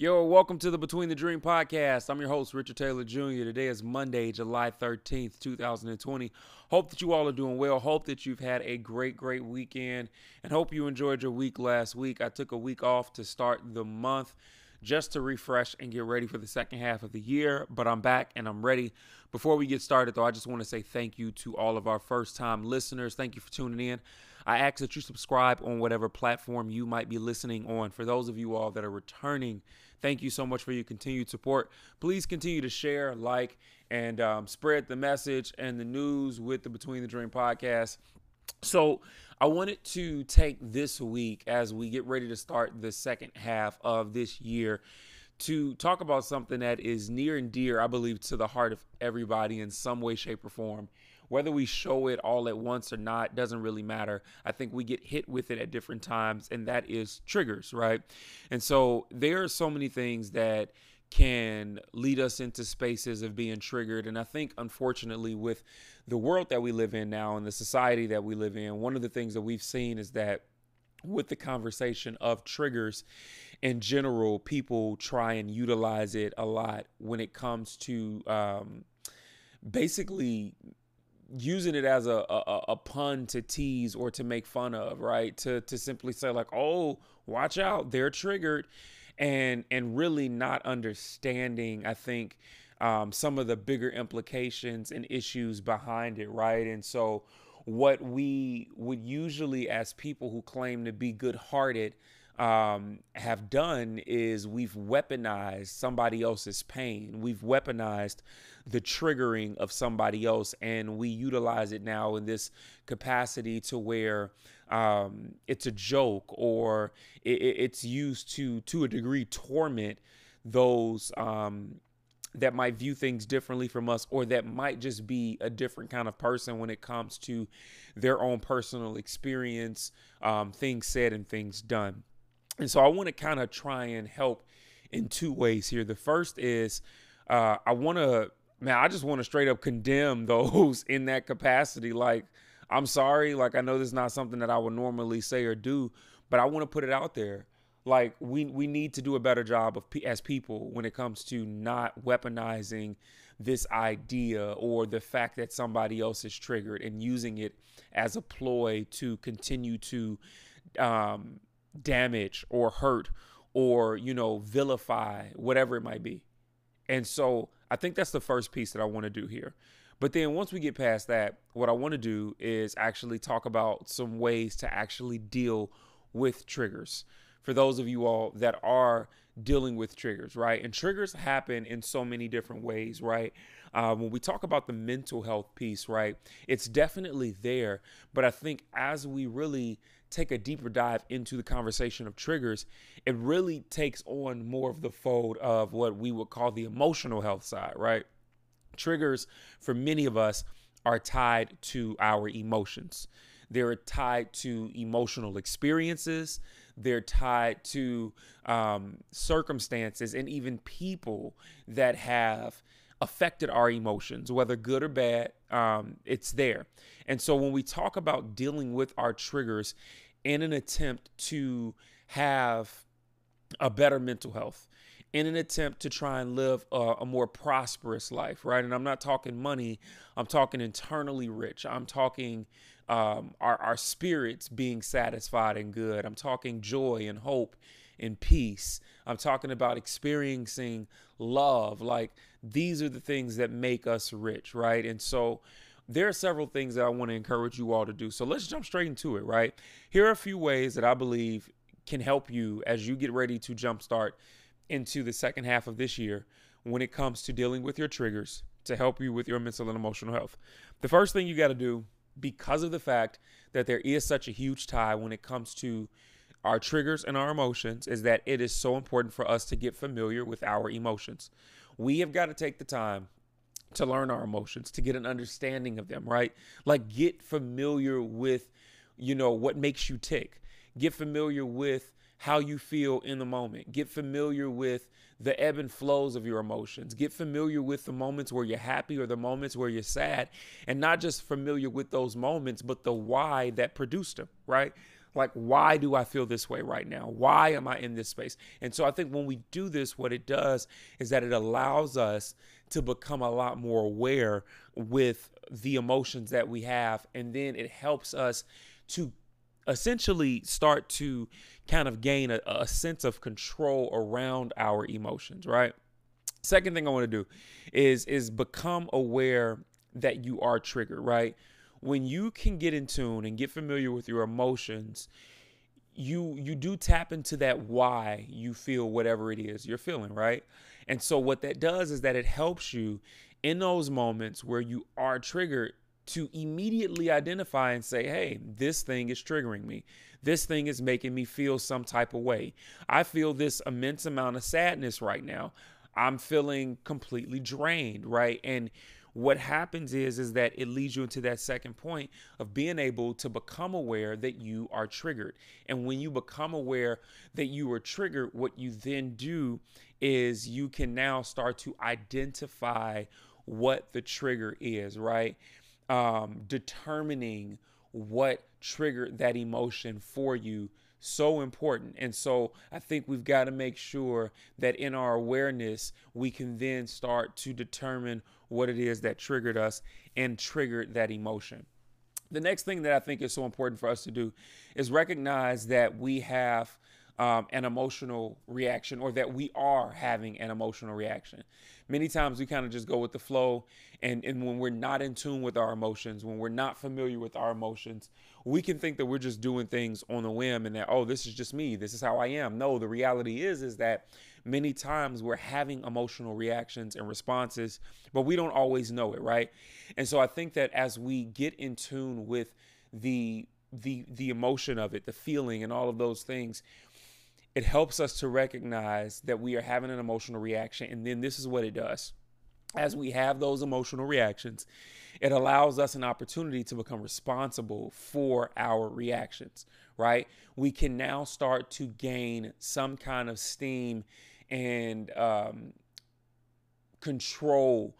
Yo, welcome to the Between the Dream podcast. I'm your host, Richard Taylor Jr. Today is Monday, July 13th, 2020. Hope that you all are doing well. Hope that you've had a great, great weekend and hope you enjoyed your week last week. I took a week off to start the month just to refresh and get ready for the second half of the year, but I'm back and I'm ready. Before we get started, though, I just want to say thank you to all of our first time listeners. Thank you for tuning in. I ask that you subscribe on whatever platform you might be listening on. For those of you all that are returning, thank you so much for your continued support. Please continue to share, like, and um, spread the message and the news with the Between the Dream podcast. So, I wanted to take this week as we get ready to start the second half of this year to talk about something that is near and dear, I believe, to the heart of everybody in some way, shape, or form. Whether we show it all at once or not doesn't really matter. I think we get hit with it at different times, and that is triggers, right? And so there are so many things that can lead us into spaces of being triggered. And I think, unfortunately, with the world that we live in now and the society that we live in, one of the things that we've seen is that with the conversation of triggers in general, people try and utilize it a lot when it comes to um, basically using it as a, a, a pun to tease or to make fun of, right? To to simply say like, "Oh, watch out, they're triggered," and and really not understanding. I think um, some of the bigger implications and issues behind it, right? And so, what we would usually, as people who claim to be good-hearted, um, have done is we've weaponized somebody else's pain. We've weaponized the triggering of somebody else, and we utilize it now in this capacity to where um, it's a joke or it, it's used to, to a degree, torment those um, that might view things differently from us or that might just be a different kind of person when it comes to their own personal experience, um, things said and things done. And so I want to kind of try and help in two ways here. The first is uh, I want to, man, I just want to straight up condemn those in that capacity. Like, I'm sorry. Like, I know this is not something that I would normally say or do, but I want to put it out there. Like, we we need to do a better job of as people when it comes to not weaponizing this idea or the fact that somebody else is triggered and using it as a ploy to continue to um, damage or hurt or, you know, vilify, whatever it might be. And so I think that's the first piece that I want to do here. But then once we get past that, what I want to do is actually talk about some ways to actually deal with triggers. For those of you all that are dealing with triggers, right? And triggers happen in so many different ways, right? Uh, when we talk about the mental health piece, right, it's definitely there. But I think as we really take a deeper dive into the conversation of triggers, it really takes on more of the fold of what we would call the emotional health side, right? Triggers for many of us are tied to our emotions. They're tied to emotional experiences. They're tied to um, circumstances and even people that have affected our emotions, whether good or bad, um, it's there. And so when we talk about dealing with our triggers in an attempt to have a better mental health, in an attempt to try and live a, a, more prosperous life, right? And I'm not talking money, I'm talking internally rich. I'm talking um, our, our spirits being satisfied and good. I'm talking joy and hope and peace. I'm talking about experiencing love. Like these are the things that make us rich, right? And so there are several things that I want to encourage you all to do. So let's jump straight into it, right? Here are a few ways that I believe can help you as you get ready to jumpstart into the second half of this year when it comes to dealing with your triggers to help you with your mental and emotional health. The first thing you got to do, because of the fact that there is such a huge tie when it comes to our triggers and our emotions is that it is so important for us to get familiar with our emotions. We have got to take the time to learn our emotions, to get an understanding of them, right? Like get familiar with, you know, what makes you tick. Get familiar with how you feel in the moment. Get familiar with the ebb and flows of your emotions. Get familiar with the moments where you're happy or the moments where you're sad, and not just familiar with those moments, but the why that produced them, right? Like why do i feel this way right now? Why am i in this space? And so i think when we do this what it does is that it allows us to become a lot more aware with the emotions that we have. And then it helps us to essentially start to kind of gain a, a sense of control around our emotions right? Second thing i want to do is is become aware that you are triggered right when you can get in tune and get familiar with your emotions, you you do tap into that why you feel whatever it is you're feeling, right? And so what that does is that it helps you in those moments where you are triggered to immediately identify and say, "Hey, this thing is triggering me. This thing is making me feel some type of way. I feel this immense amount of sadness right now. I'm feeling completely drained, right?" And what happens is is that it leads you into that second point of being able to become aware that you are triggered. And when you become aware that you are triggered what you then do is you can now start to identify what the trigger is right? Um, determining what triggered that emotion for you so important. And so I think we've got to make sure that in our awareness, we can then start to determine what it is that triggered us and triggered that emotion. The next thing that I think is so important for us to do is recognize that we have um, an emotional reaction or that we are having an emotional reaction. Many times we kind of just go with the flow, and, and when we're not in tune with our emotions, when we're not familiar with our emotions, we can think that we're just doing things on a whim and that, oh, this is just me, this is how I am. No, the reality is, is that many times we're having emotional reactions and responses, but we don't always know it, right? And so I think that as we get in tune with the the the emotion of it, the feeling and all of those things, it helps us to recognize that we are having an emotional reaction and then this is what it does. As we have those emotional reactions, it allows us an opportunity to become responsible for our reactions, right? We can now start to gain some kind of steam and um, control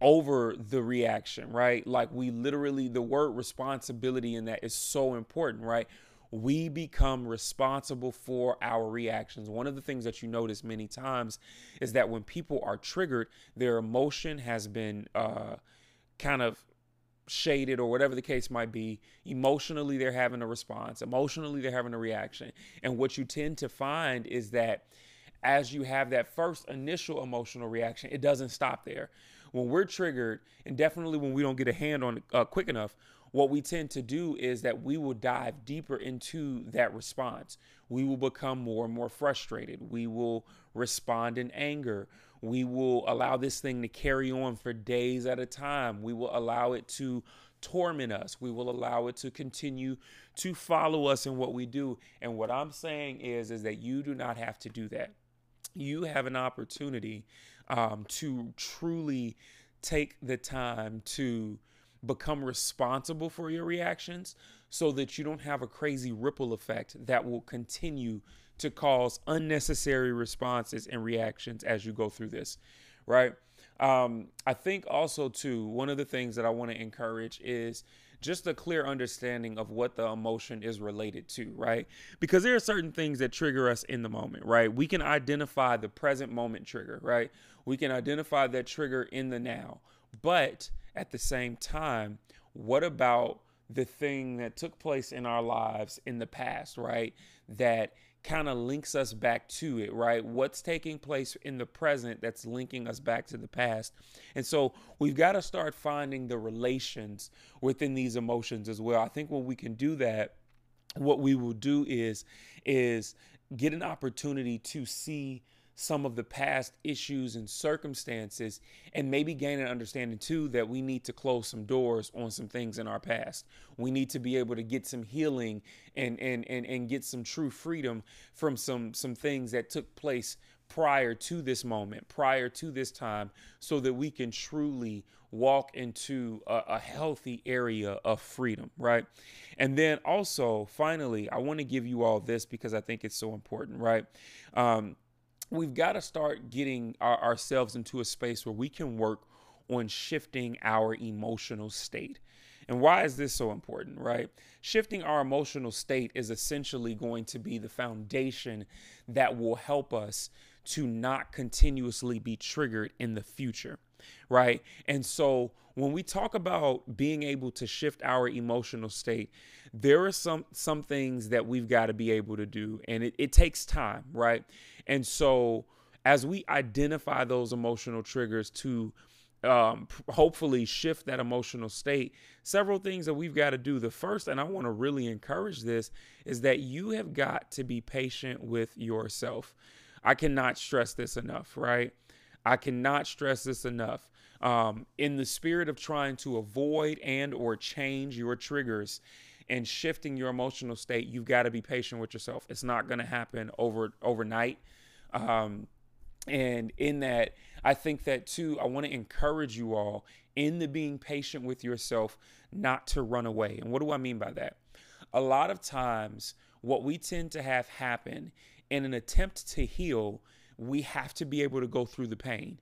over the reaction, right? Like we literally, the word responsibility in that is so important, right? We become responsible for our reactions. One of the things that you notice many times is that when people are triggered, their emotion has been uh, kind of shaded or whatever the case might be emotionally they're having a response emotionally they're having a reaction and what you tend to find is that as you have that first initial emotional reaction, it doesn't stop there. When we're triggered, and definitely when we don't get a hand on it uh, quick enough, what we tend to do is that we will dive deeper into that response. We will become more and more frustrated. We will respond in anger. We will allow this thing to carry on for days at a time. We will allow it to torment us. We will allow it to continue to follow us in what we do. And what I'm saying is is that you do not have to do that you have an opportunity um, to truly take the time to become responsible for your reactions so that you don't have a crazy ripple effect that will continue to cause unnecessary responses and reactions as you go through this, right? Um, I think also, too, one of the things that I want to encourage is just a clear understanding of what the emotion is related to, right? Because there are certain things that trigger us in the moment, right? We can identify the present moment trigger, right? We can identify that trigger in the now. But at the same time, what about the thing that took place in our lives in the past, right? That kind of links us back to it, right? What's taking place in the present that's linking us back to the past. And so we've got to start finding the relations within these emotions as well. I think when we can do that, what we will do is is get an opportunity to see some of the past issues and circumstances and maybe gain an understanding too that we need to close some doors on some things in our past. We need to be able to get some healing and and and, and get some true freedom from some some things that took place prior to this moment prior to this time so that we can truly walk into a, a healthy area of freedom right? And then also finally i want to give you all this because i think it's so important right? Um, we've got to start getting our, ourselves into a space where we can work on shifting our emotional state. And why is this so important, right? Shifting our emotional state is essentially going to be the foundation that will help us to not continuously be triggered in the future, right? And so when we talk about being able to shift our emotional state, there are some some things that we've got to be able to do, and it, it takes time, right? And so as we identify those emotional triggers to um, hopefully shift that emotional state. Several things that we've got to do. The first, and I want to really encourage this, is that you have got to be patient with yourself. I cannot stress this enough, right? I cannot stress this enough. Um, in the spirit of trying to avoid and or change your triggers and shifting your emotional state, you've got to be patient with yourself. It's not going to happen over overnight. Um, and in that, I think that too, I want to encourage you all in the being patient with yourself, not to run away. And what do I mean by that? A lot of times, what we tend to have happen in an attempt to heal, we have to be able to go through the pain.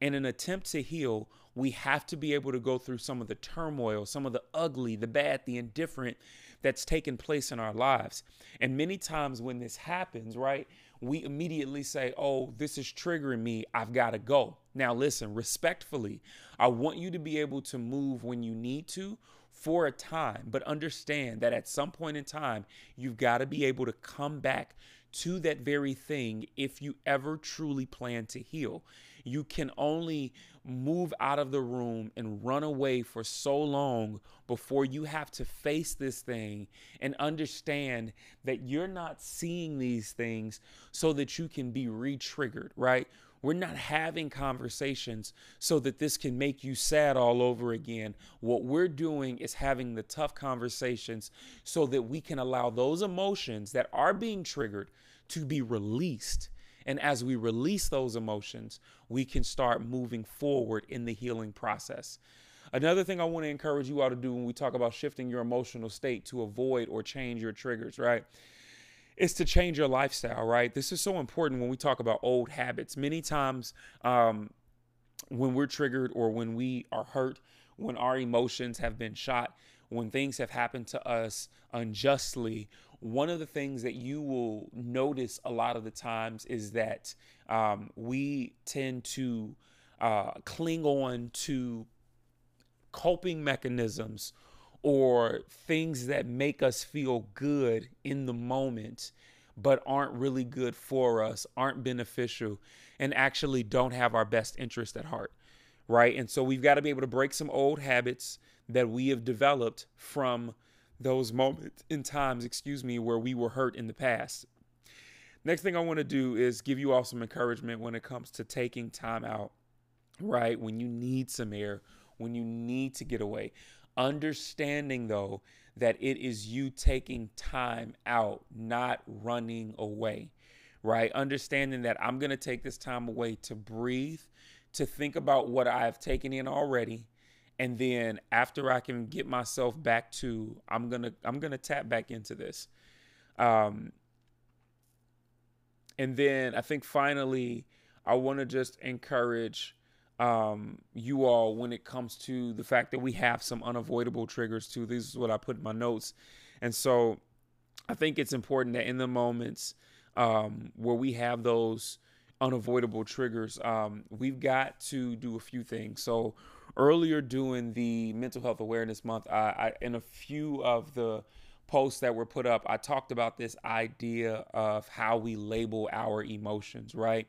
In an attempt to heal, we have to be able to go through some of the turmoil, some of the ugly, the bad, the indifferent that's taken place in our lives. And many times when this happens, right, we immediately say, Oh, this is triggering me. I've got to go. Now, listen, respectfully, I want you to be able to move when you need to for a time, but understand that at some point in time, you've got to be able to come back to that very thing if you ever truly plan to heal. You can only move out of the room and run away for so long before you have to face this thing and understand that you're not seeing these things so that you can be re triggered, right? We're not having conversations so that this can make you sad all over again. What we're doing is having the tough conversations so that we can allow those emotions that are being triggered to be released. And as we release those emotions, we can start moving forward in the healing process. Another thing I want to encourage you all to do when we talk about shifting your emotional state to avoid or change your triggers, right? is to change your lifestyle, right? This is so important when we talk about old habits. Many times, um, when we're triggered or when we are hurt, when our emotions have been shot, when things have happened to us unjustly, one of the things that you will notice a lot of the times is that um, we tend to uh, cling on to coping mechanisms or things that make us feel good in the moment but aren't really good for us, aren't beneficial, and actually don't have our best interest at heart, right? And so we've got to be able to break some old habits that we have developed from those moments in times, excuse me, where we were hurt in the past. Next thing I want to do is give you all some encouragement when it comes to taking time out, right? When you need some air, when you need to get away. Understanding, though, that it is you taking time out, not running away, right? Understanding that I'm going to take this time away to breathe, to think about what I've taken in already. And then after I can get myself back to, I'm to, I'm to tap back into this. Um, and then I think finally, I want to just encourage um, you all when it comes to the fact that we have some unavoidable triggers too. This is what I put in my notes. And so I think it's important that in the moments um, where we have those unavoidable triggers, um, we've got to do a few things. So earlier during the mental health awareness month, I, I in a few of the posts that were put up, I talked about this idea of how we label our emotions, right?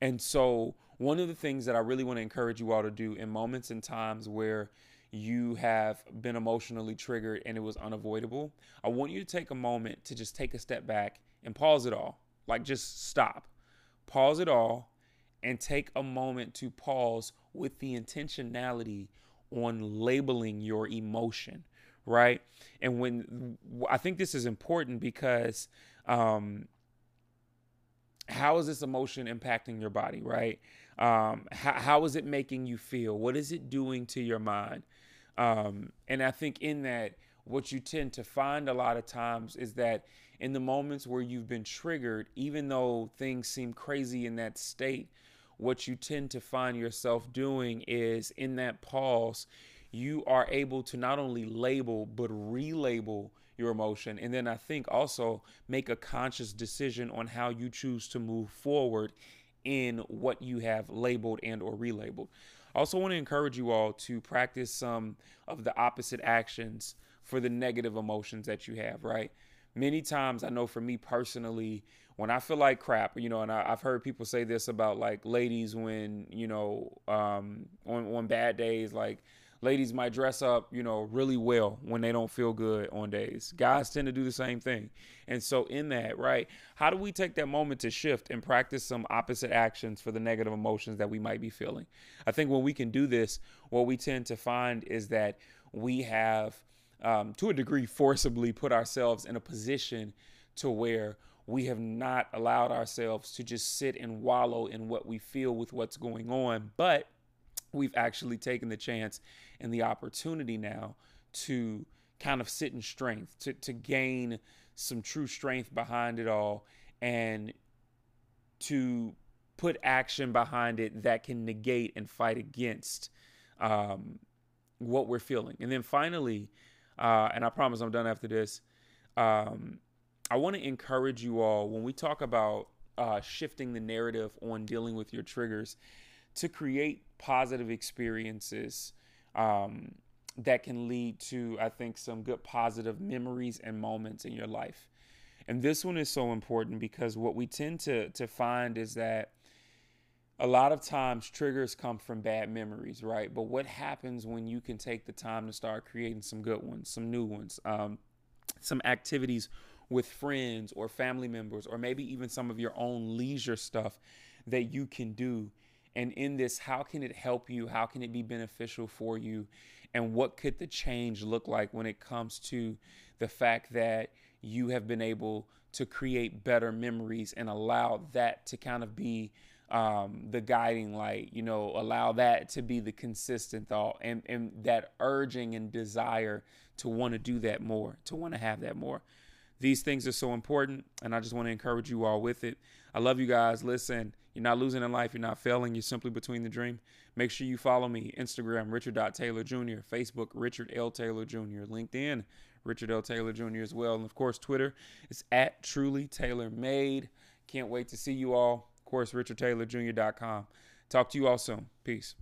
And so one of the things that I really want to encourage you all to do in moments and times where you have been emotionally triggered and it was unavoidable, I want you to take a moment to just take a step back and pause it all. Like just stop, pause it all, and take a moment to pause with the intentionality on labeling your emotion, right? And when I think this is important because um, how is this emotion impacting your body, right? Um, how, how is it making you feel? What is it doing to your mind? Um, and I think in that, what you tend to find a lot of times is that in the moments where you've been triggered, even though things seem crazy in that state, what you tend to find yourself doing is in that pause, you are able to not only label but relabel your emotion. And then i think also make a conscious decision on how you choose to move forward in what you have labeled and or relabeled. I also want to encourage you all to practice some of the opposite actions for the negative emotions that you have right many times i know for me personally when I feel like crap, you know, and I, have heard people say this about like ladies when, you know, um, on, on bad days, like ladies might dress up, you know, really well when they don't feel good on days. Guys tend to do the same thing. And so, in that, right, how do we take that moment to shift and practice some opposite actions for the negative emotions that we might be feeling? I think when we can do this, what we tend to find is that we have, um, to a degree, forcibly put ourselves in a position to where we have not allowed ourselves to just sit and wallow in what we feel with what's going on, but we've actually taken the chance and the opportunity now to kind of sit in strength, to, to gain some true strength behind it all, and to put action behind it that can negate and fight against um, what we're feeling. And then finally, uh, and I promise I'm done after this. Um, I want to encourage you all when we talk about uh, shifting the narrative on dealing with your triggers to create positive experiences um, that can lead to, I think, some good positive memories and moments in your life. And this one is so important because what we tend to to find is that a lot of times triggers come from bad memories, right? But what happens when you can take the time to start creating some good ones, some new ones, um, some activities with friends or family members, or maybe even some of your own leisure stuff that you can do. And in this, how can it help you? How can it be beneficial for you? And what could the change look like when it comes to the fact that you have been able to create better memories and allow that to kind of be um, the guiding light, you know, allow that to be the consistent thought and, and that urging and desire to want to do that more, to want to have that more. These things are so important, and I just want to encourage you all with it. I love you guys. Listen, you're not losing in life, you're not failing, you're simply between the dream. Make sure you follow me Instagram, Richard Taylor Jr., Facebook, Richard L. Taylor Jr., LinkedIn, Richard L. Taylor Jr. as well. And of course, Twitter is at Truly Taylor Made. Can't wait to see you all. Course, RichardTaylorJr.com. Talk to you all soon. Peace.